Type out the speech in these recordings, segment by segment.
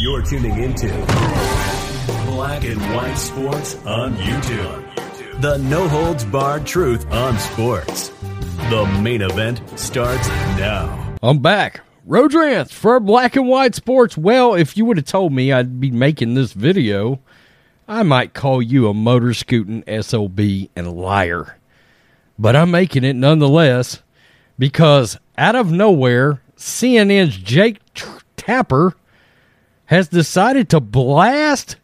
You're tuning into Black and White Sports on YouTube. The no holds barred truth on sports. The main event starts now. I'm back. Rodrance for Black and White Sports. Well, if you would have told me I'd be making this video, I might call you a motor scooting SOB and liar. But I'm making it nonetheless because out of nowhere, CNN's Jake Tapper has decided to blast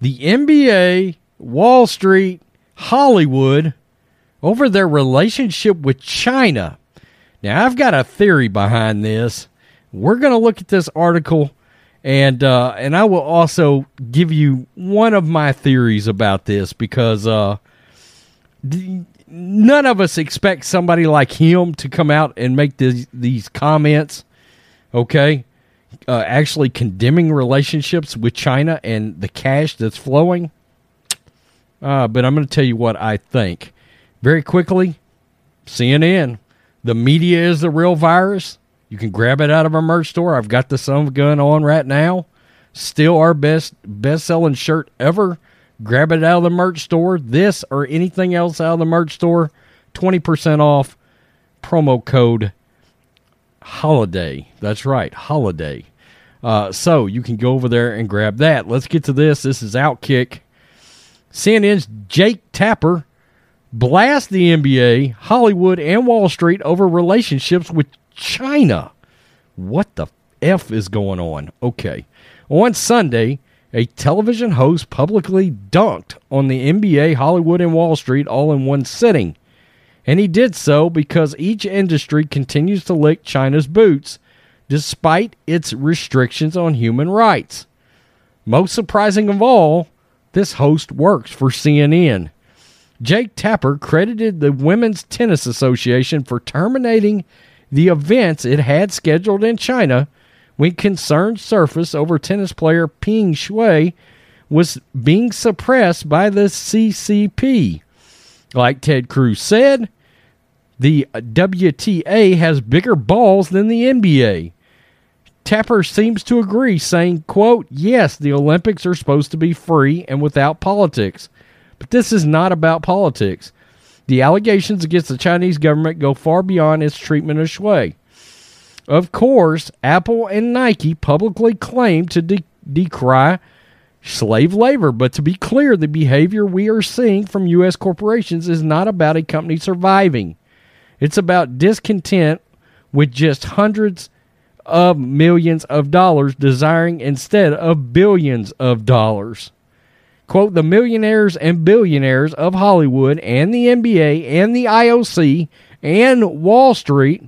the NBA, Wall Street, Hollywood over their relationship with China. Now, I've got a theory behind this. We're going to look at this article, and uh, and I will also give you one of my theories about this because uh, none of us expect somebody like him to come out and make these these comments. Okay, uh, actually condemning relationships with China and the cash that's flowing. Uh, but I'm going to tell you what I think. Very quickly, CNN. The media is the real virus. You can grab it out of our merch store. I've got the of Gun on right now. Still our best best selling shirt ever. Grab it out of the merch store. This or anything else out of the merch store, 20% off. Promo code holiday. That's right, holiday. Uh, so you can go over there and grab that. Let's get to this. This is Outkick. CNN's Jake Tapper blast the NBA, Hollywood, and Wall Street over relationships with China. What the F is going on? Okay. On Sunday, a television host publicly dunked on the NBA, Hollywood, and Wall Street all in one sitting. And he did so because each industry continues to lick China's boots despite its restrictions on human rights. Most surprising of all, this host works for CNN. Jake Tapper credited the Women's Tennis Association for terminating the events it had scheduled in China when concerns surfaced over tennis player Peng Shuai was being suppressed by the CCP. Like Ted Cruz said, the WTA has bigger balls than the NBA. Tapper seems to agree, saying, quote, Yes, the Olympics are supposed to be free and without politics. But this is not about politics. The allegations against the Chinese government go far beyond its treatment of Shuai. Of course, Apple and Nike publicly claim to de- decry slave labor, but to be clear, the behavior we are seeing from U.S. corporations is not about a company surviving. It's about discontent with just hundreds of millions of dollars, desiring instead of billions of dollars. Quote, the millionaires and billionaires of Hollywood and the NBA and the IOC and Wall Street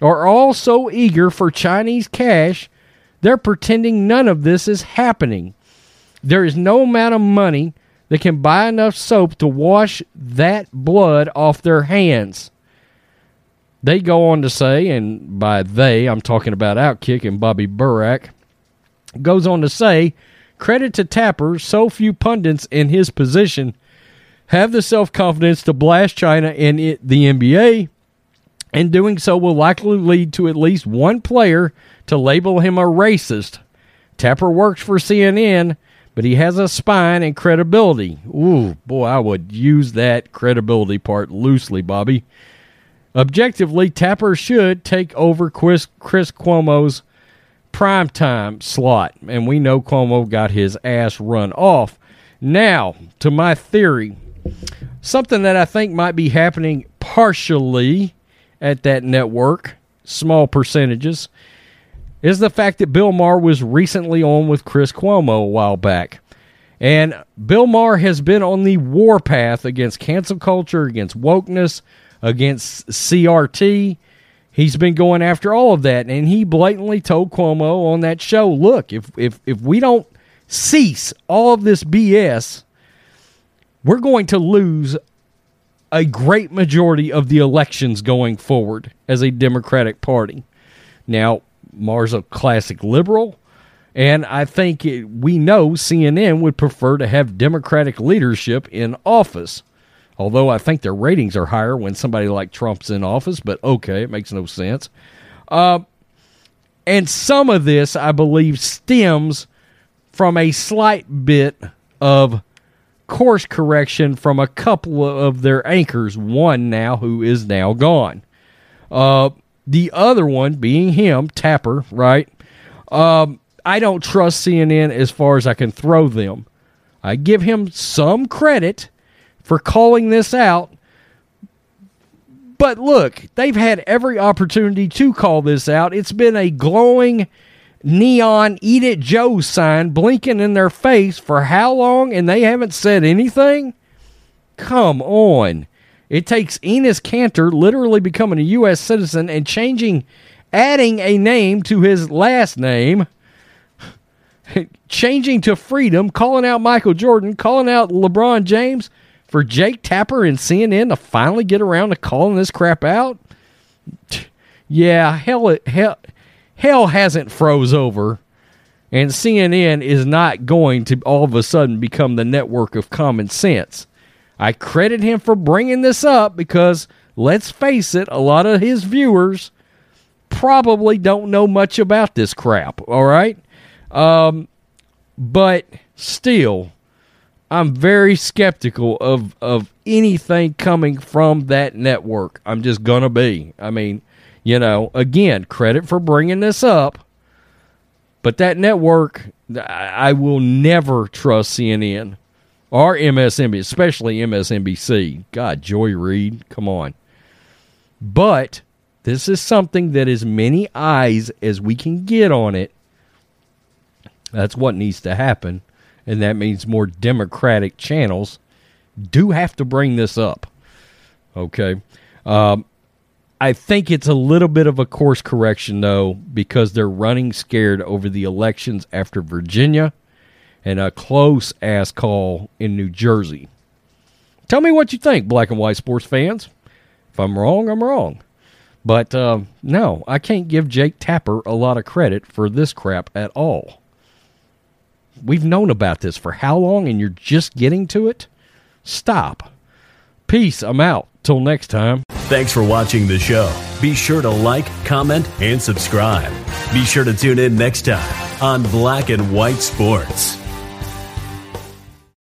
are all so eager for Chinese cash, they're pretending none of this is happening. There is no amount of money that can buy enough soap to wash that blood off their hands. They go on to say, and by they, I'm talking about Outkick and Bobby Burack, goes on to say, credit to Tapper, so few pundits in his position have the self confidence to blast China in it, the NBA, and doing so will likely lead to at least one player to label him a racist. Tapper works for CNN, but he has a spine and credibility. Ooh, boy, I would use that credibility part loosely, Bobby. Objectively, Tapper should take over Chris, Chris Cuomo's primetime slot, and we know Cuomo got his ass run off. Now, to my theory, something that I think might be happening partially at that network, small percentages, is the fact that Bill Maher was recently on with Chris Cuomo a while back. And Bill Maher has been on the warpath against cancel culture, against wokeness, against CRT. He's been going after all of that, and he blatantly told Cuomo on that show, "Look, if if if we don't cease all of this BS, we're going to lose a great majority of the elections going forward as a Democratic Party. Now, Maher's a classic liberal, and I think it, we know CNN would prefer to have Democratic leadership in office. Although I think their ratings are higher when somebody like Trump's in office, but okay, it makes no sense. Uh, and some of this, I believe, stems from a slight bit of course correction from a couple of their anchors, one now who is now gone. Uh, the other one being him, Tapper, right? Um, I don't trust CNN as far as I can throw them. I give him some credit for calling this out. But look, they've had every opportunity to call this out. It's been a glowing neon Eat It Joe sign blinking in their face for how long and they haven't said anything? Come on. It takes Enes Kanter literally becoming a U.S. citizen and changing, adding a name to his last name, changing to freedom, calling out Michael Jordan, calling out LeBron James for Jake Tapper and CNN to finally get around to calling this crap out. Yeah, hell, hell, hell hasn't froze over, and CNN is not going to all of a sudden become the network of common sense. I credit him for bringing this up because, let's face it, a lot of his viewers probably don't know much about this crap, all right? Um, but still, I'm very skeptical of, of anything coming from that network. I'm just to be. I mean, you know, again, credit for bringing this up. But that network, I will never trust CNN or MSNBC, especially MSNBC. God, Joy Reid, come on. But this is something that as many eyes as we can get on it. That's what needs to happen. And that means more democratic channels do have to bring this up. Okay. Um, I think it's a little bit of a course correction, though, because they're running scared over the elections after Virginia and a close ass call in New Jersey. Tell me what you think, black and white sports fans. If I'm wrong, I'm wrong. But uh, no, I can't give Jake Tapper a lot of credit for this crap at all. We've known about this for how long, and you're just getting to it? Stop. Peace. I'm out. Till next time. Thanks for watching the show. Be sure to like, comment, and subscribe. Be sure to tune in next time on Black and White Sports.